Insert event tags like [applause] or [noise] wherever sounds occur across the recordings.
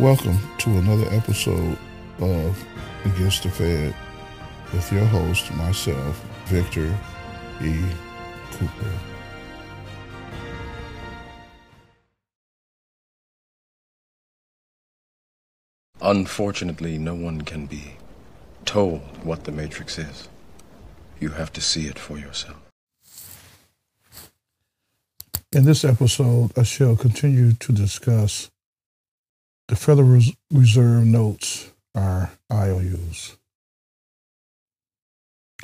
Welcome to another episode of Against the Fed with your host, myself, Victor E. Cooper. Unfortunately, no one can be told what the Matrix is. You have to see it for yourself. In this episode, I shall continue to discuss the Federal Reserve notes are IOUs.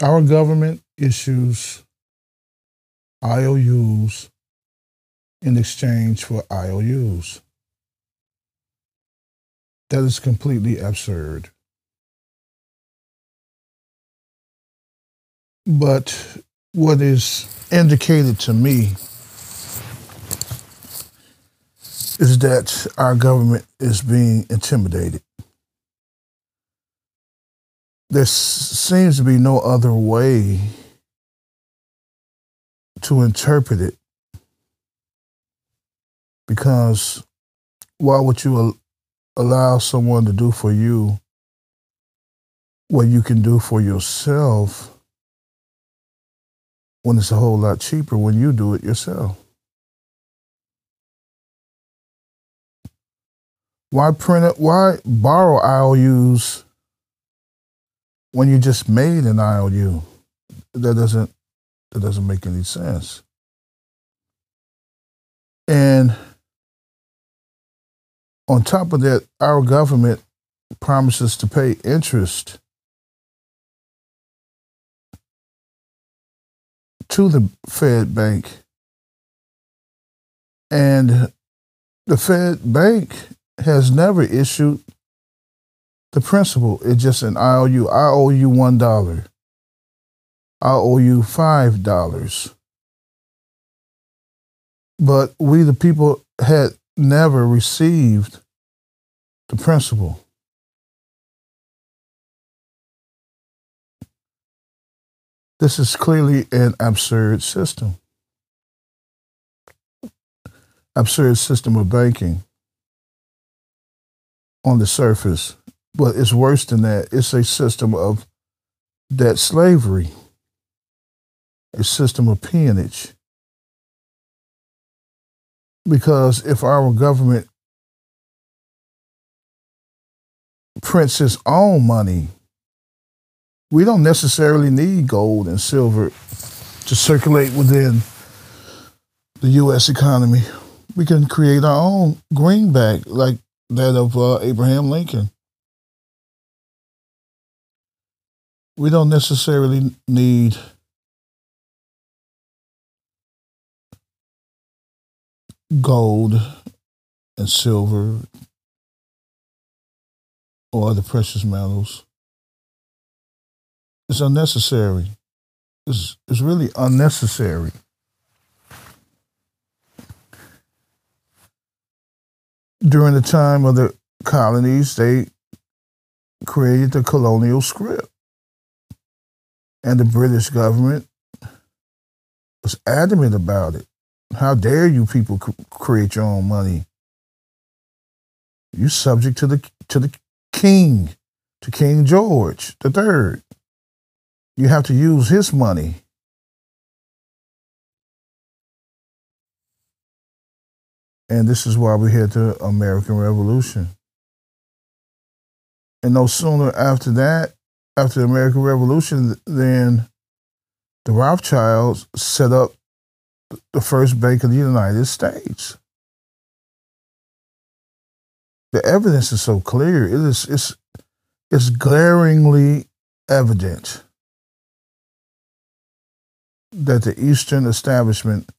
Our government issues IOUs in exchange for IOUs. That is completely absurd. But what is indicated to me is that our government is being intimidated. There seems to be no other way to interpret it because why would you allow someone to do for you what you can do for yourself when it's a whole lot cheaper when you do it yourself? Why print it? Why borrow IOUs when you just made an IOU? That doesn't that doesn't make any sense. And on top of that, our government promises to pay interest to the Fed Bank. And the Fed Bank has never issued the principal. It's just an IOU. I owe you one dollar. I owe you five dollars. But we, the people, had never received the principal. This is clearly an absurd system. Absurd system of banking on the surface, but it's worse than that. It's a system of debt slavery, a system of peonage. Because if our government prints its own money, we don't necessarily need gold and silver to circulate within the U.S. economy. We can create our own greenback, like that of uh, Abraham Lincoln. We don't necessarily need gold and silver or other precious metals. It's unnecessary. It's, it's really unnecessary. During the time of the colonies, they created the colonial script. And the British government was adamant about it. How dare you people create your own money? You're subject to the to the king, to King George the Third. You have to use his money. And this is why we had the American Revolution. And no sooner after that, after the American Revolution, than the Rothschilds set up the first bank of the United States. The evidence is so clear. It is it's, it's glaringly evident that the Eastern establishment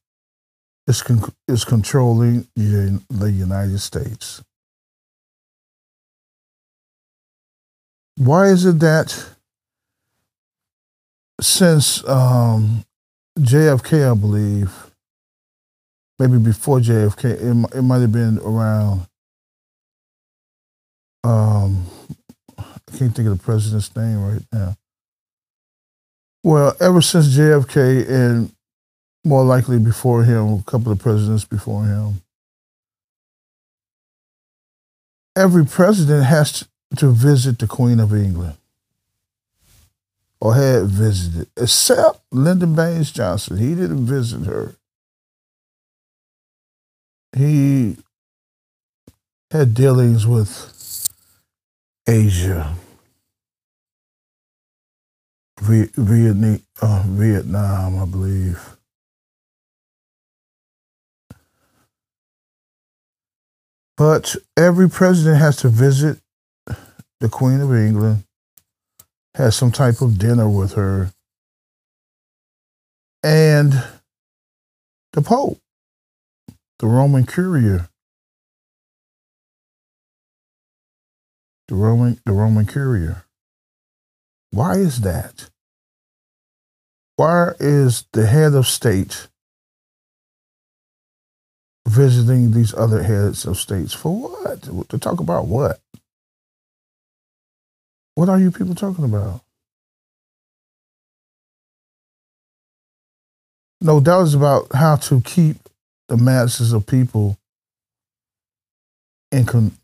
is, con- is controlling the United States. Why is it that since um, JFK, I believe, maybe before JFK, it, it might have been around, um, I can't think of the president's name right now. Well, ever since JFK and more likely before him, a couple of presidents before him. every president has to visit the Queen of England or had visited, except Lyndon Baines Johnson. He didn't visit her. He had dealings with Asia, Vietnam, uh, Vietnam, I believe. But every president has to visit the Queen of England, has some type of dinner with her, and the Pope, the Roman Curia, the Roman the Roman Curia. Why is that? Why is the head of state visiting these other heads of states for what? To talk about what? What are you people talking about? No doubt is about how to keep the masses of people in con-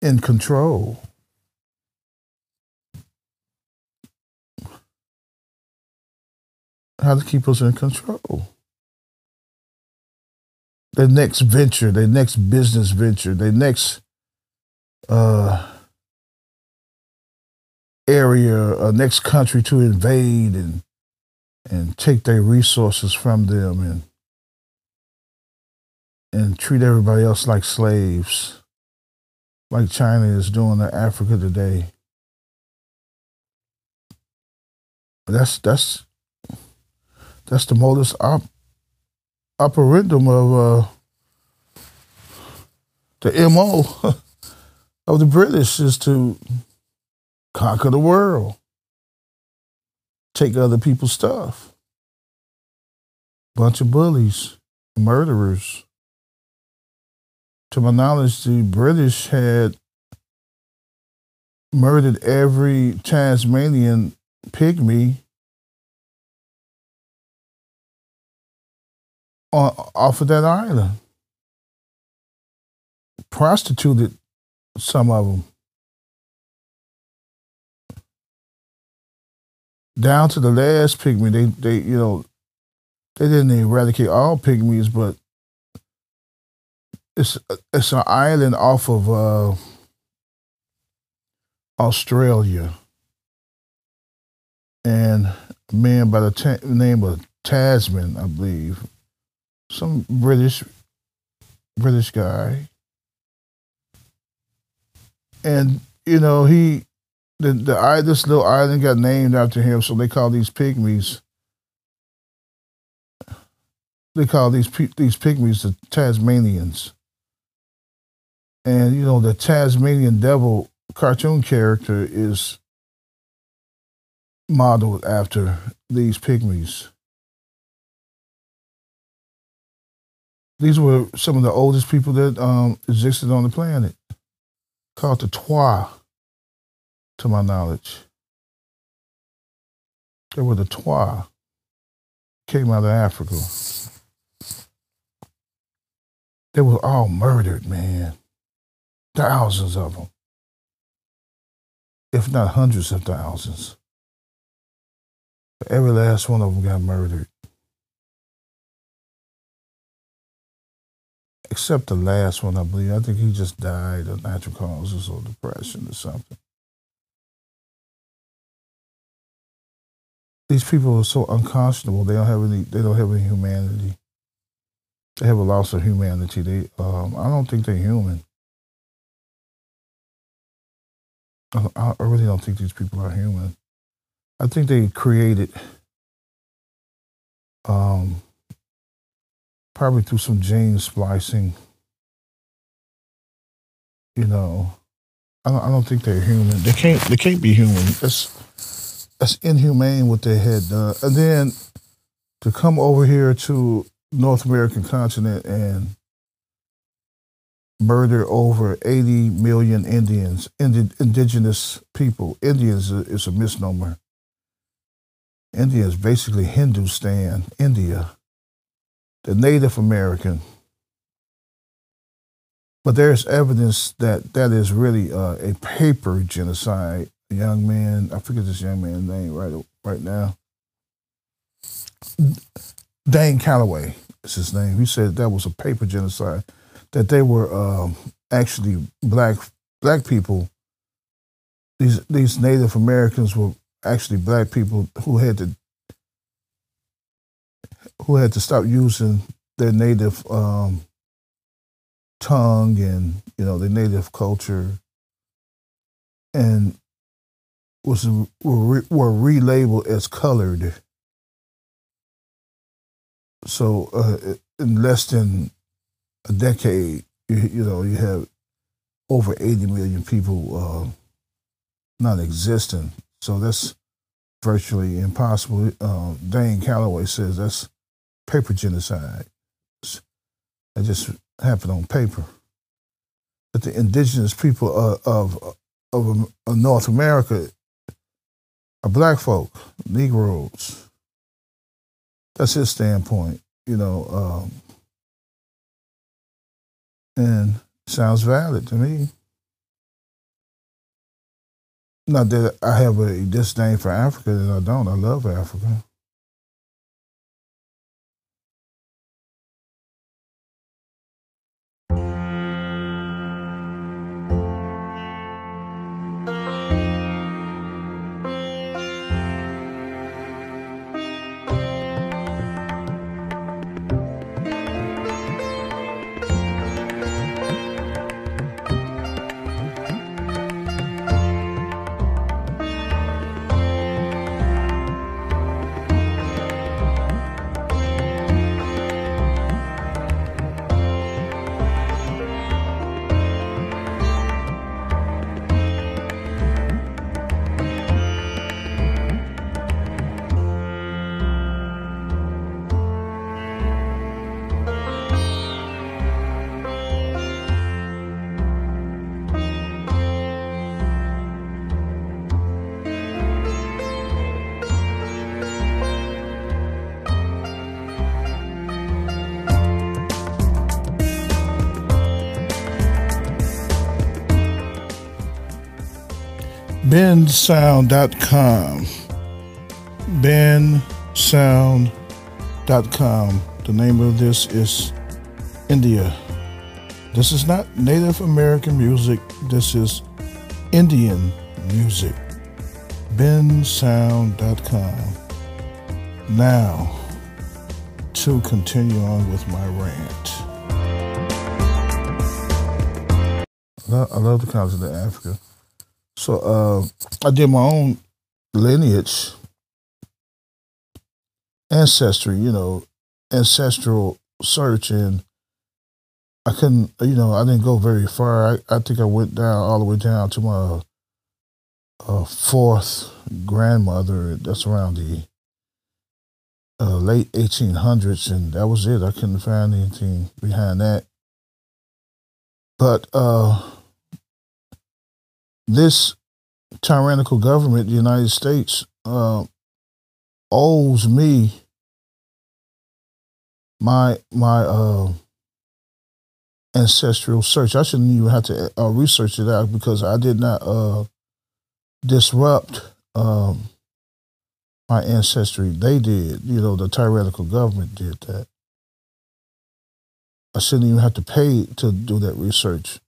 in control. How to keep us in control their next venture, their next business venture, their next uh, area, a uh, next country to invade and and take their resources from them and and treat everybody else like slaves, like China is doing to Africa today. That's that's that's the modus op operandum of uh, the MO [laughs] of the British is to conquer the world, take other people's stuff. Bunch of bullies, murderers. To my knowledge, the British had murdered every Tasmanian pygmy on, off of that island. Prostituted some of them. Down to the last pygmy, they, they you know, they didn't eradicate all pygmies, but it's it's an island off of uh, Australia, and a man by the name of Tasman, I believe, some British British guy, and you know he the the this little island got named after him, so they call these pygmies. They call these these pygmies the Tasmanians, and you know the Tasmanian devil cartoon character is modeled after these pygmies. These were some of the oldest people that um, existed on the planet, called the Twa, to my knowledge. They were the Twa, came out of Africa. They were all murdered, man. Thousands of them, if not hundreds of thousands. Every last one of them got murdered. Except the last one, I believe. I think he just died of natural causes or depression or something. These people are so unconscionable. They don't have any. They don't have any humanity. They have a loss of humanity. They. Um, I don't think they're human. I, I really don't think these people are human. I think they created um, probably through some gene splicing. You know, I don't, I don't think they're human. They can't. They can't be human. That's that's inhumane what they had done. And then to come over here to North American continent and murder over 80 million Indians, indi- indigenous people. Indians is a misnomer. India is basically Hindustan, India the Native American But there's evidence that that is really uh, a paper genocide. A young man, I forget this young man's name right right now. Dane Calloway is his name. He said that was a paper genocide. That they were um, actually black black people. These these Native Americans were actually black people who had to who had to stop using their native um, tongue and you know their native culture, and was were, were relabeled as colored. So uh, in less than a decade, you, you, know you have over 80 million people uh, non-existent. So that's virtually impossible. Uh, Dane Calloway says that's paper genocide. that just happened on paper. That the indigenous people of, of, of, of North America are black folk, Negroes. That's his standpoint, you know. Um, and sounds valid to me. Not that I have a disdain for Africa, that I don't. I love Africa. bensound.com. bensound.com. The name of this is India. This is not Native American music. This is Indian music. bensound.com. Now, to continue on with my rant. I love the continent of Africa. So uh, I did my own lineage, ancestry, you know, ancestral search, and I couldn't, you know, I didn't go very far. I, I think I went down all the way down to my uh, fourth grandmother. That's around the uh, late 1800s, and that was it. I couldn't find anything behind that. But uh, this tyrannical government, the United States, uh, owes me my my uh, ancestral search. I shouldn't even have to uh, research it out because I did not uh, disrupt um, my ancestry. They did. You know, the tyrannical government did that. I shouldn't even have to pay to do that research.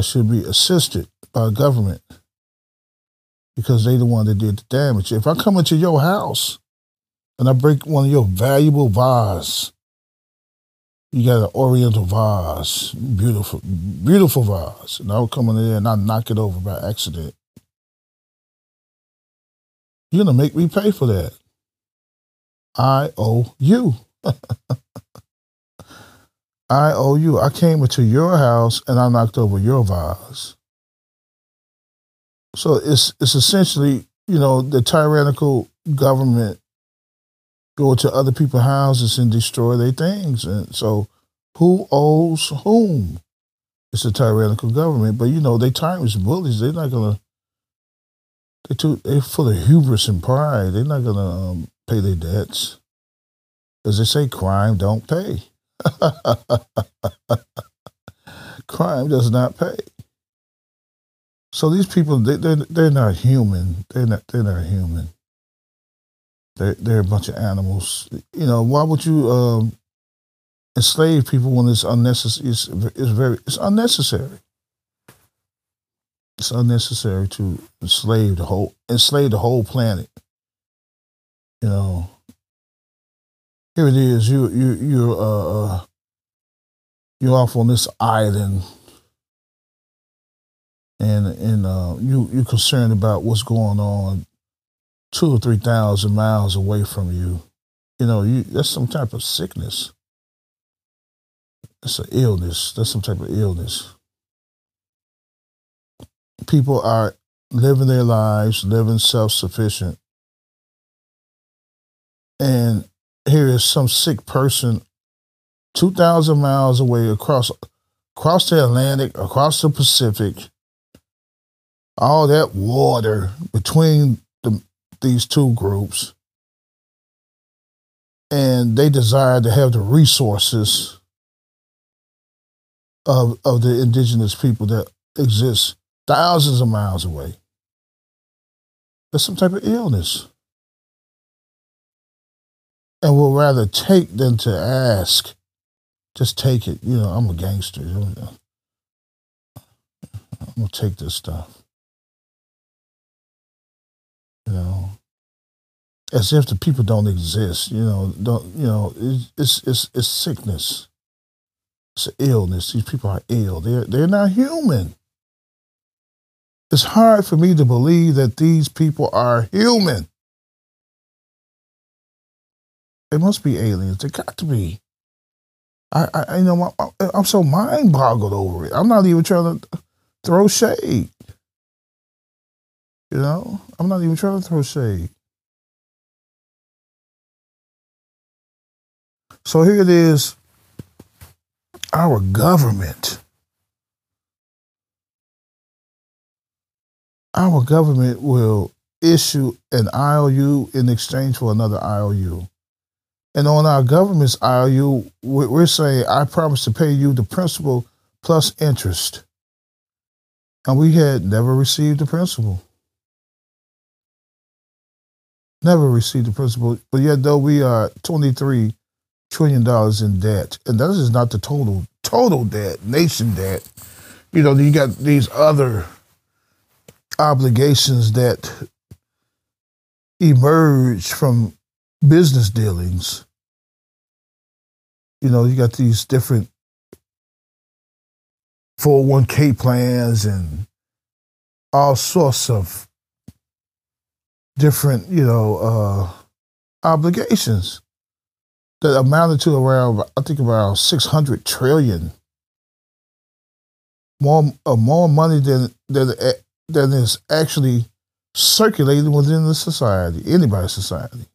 I should be assisted by government because they the one that did the damage. If I come into your house and I break one of your valuable vases, you got an oriental vase, beautiful, beautiful vase, and I'll come in there and I knock it over by accident. You're gonna make me pay for that. I owe you. [laughs] I owe you. I came into your house and I knocked over your vase. So it's it's essentially, you know, the tyrannical government go to other people's houses and destroy their things. And so who owes whom? It's a tyrannical government. But you know, they tyrants bullies. They're not gonna they too they're full of hubris and pride. They're not gonna um, pay their debts. As they say, crime don't pay. [laughs] crime does not pay. So these people, they, they're they're not human. They're not they're not human. They're they're a bunch of animals. You know, why would you um, enslave people when it's unnecessary? It's, it's very it's unnecessary. It's unnecessary to enslave the whole enslave the whole planet. You know, here it is. You you you're uh, uh you're off on this island, and and uh, you you're concerned about what's going on two or three thousand miles away from you. You know, you that's some type of sickness. That's an illness. That's some type of illness. People are living their lives, living self sufficient. And here is some sick person 2,000 miles away across, across the Atlantic, across the Pacific, all that water between the, these two groups. And they desire to have the resources of, of the indigenous people that exist thousands of miles away. There's some type of illness. And will rather take than to ask just take it. You know, I'm a gangster. I'm gonna take this stuff. You know, as if the people don't exist. You know, don't you know? It's it's it's sickness. It's illness. These people are ill. They're they're not human. It's hard for me to believe that these people are human. They must be aliens. They got to be. I, I you know, I'm so mind boggled over it. I'm not even trying to throw shade. You know, I'm not even trying to throw shade. So here it is. Our government. Our government will issue an IOU in exchange for another IOU. And on our government's IOU, we're saying, I promise to pay you the principal plus interest. And we had never received the principal. Never received the principal. But yet, though we are $23 trillion in debt, and that is not the total, total debt, nation debt. You know, you got these other obligations that emerge from business dealings. You know, you got these different 401k plans and all sorts of different, you know, uh, obligations that amounted to around, I think, around 600 trillion. More, uh, more money than, than, than is actually circulating within the society, anybody's society.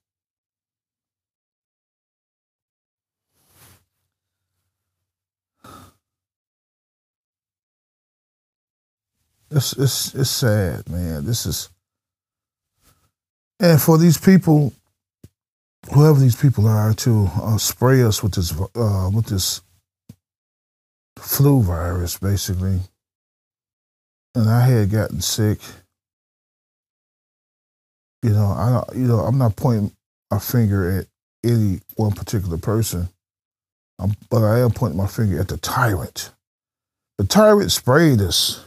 It's it's it's sad, man. This is and for these people, whoever these people are, to uh, spray us with this uh, with this flu virus, basically. And I had gotten sick. You know, I you know I'm not pointing a finger at any one particular person, um, but I am pointing my finger at the tyrant. The tyrant sprayed us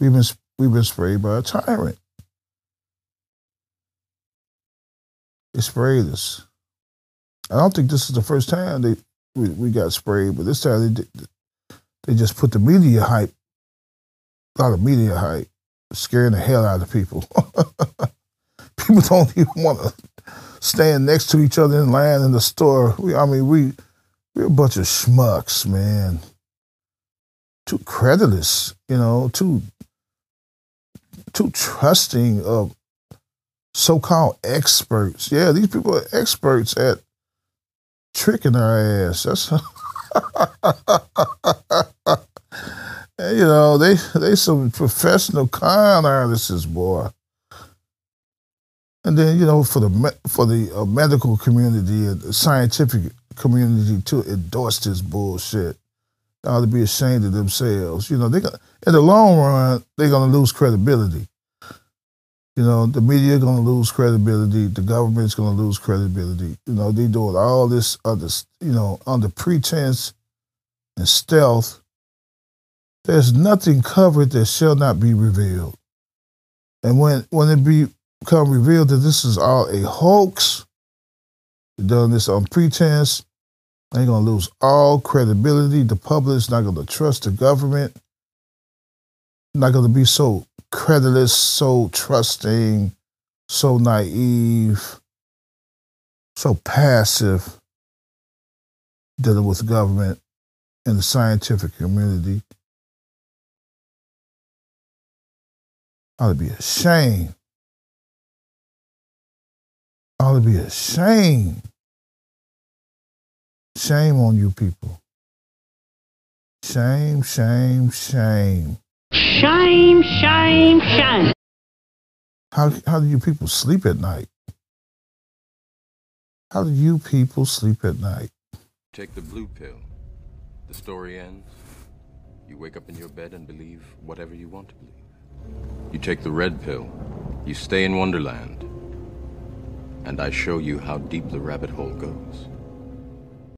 We've been we've been sprayed by a tyrant. They sprayed us. I don't think this is the first time they we, we got sprayed, but this time they they just put the media hype, a lot of media hype, scaring the hell out of people. [laughs] people don't even want to stand next to each other in line in the store. We, I mean, we we're a bunch of schmucks, man. Too credulous, you know, too too trusting of so-called experts. Yeah, these people are experts at tricking our ass. That's [laughs] you know they they some professional con artists, boy. And then you know for the for the uh, medical community and the scientific community to endorse this bullshit. Ought to be ashamed of themselves. You know, they in the long run, they're gonna lose credibility. You know, the media gonna lose credibility. The government's gonna lose credibility. You know, they doing all this other, you know, under pretense and stealth. There's nothing covered that shall not be revealed. And when when it be become revealed that this is all a hoax, done this on pretense, they're gonna lose all credibility. The public's not gonna trust the government. Not gonna be so credulous, so trusting, so naive, so passive dealing with government and the scientific community. Ought to be ashamed. Ought to be ashamed. Shame on you people. Shame, shame, shame. Shame, shame, shame. How how do you people sleep at night? How do you people sleep at night? Take the blue pill. The story ends. You wake up in your bed and believe whatever you want to believe. You take the red pill. You stay in Wonderland. And I show you how deep the rabbit hole goes.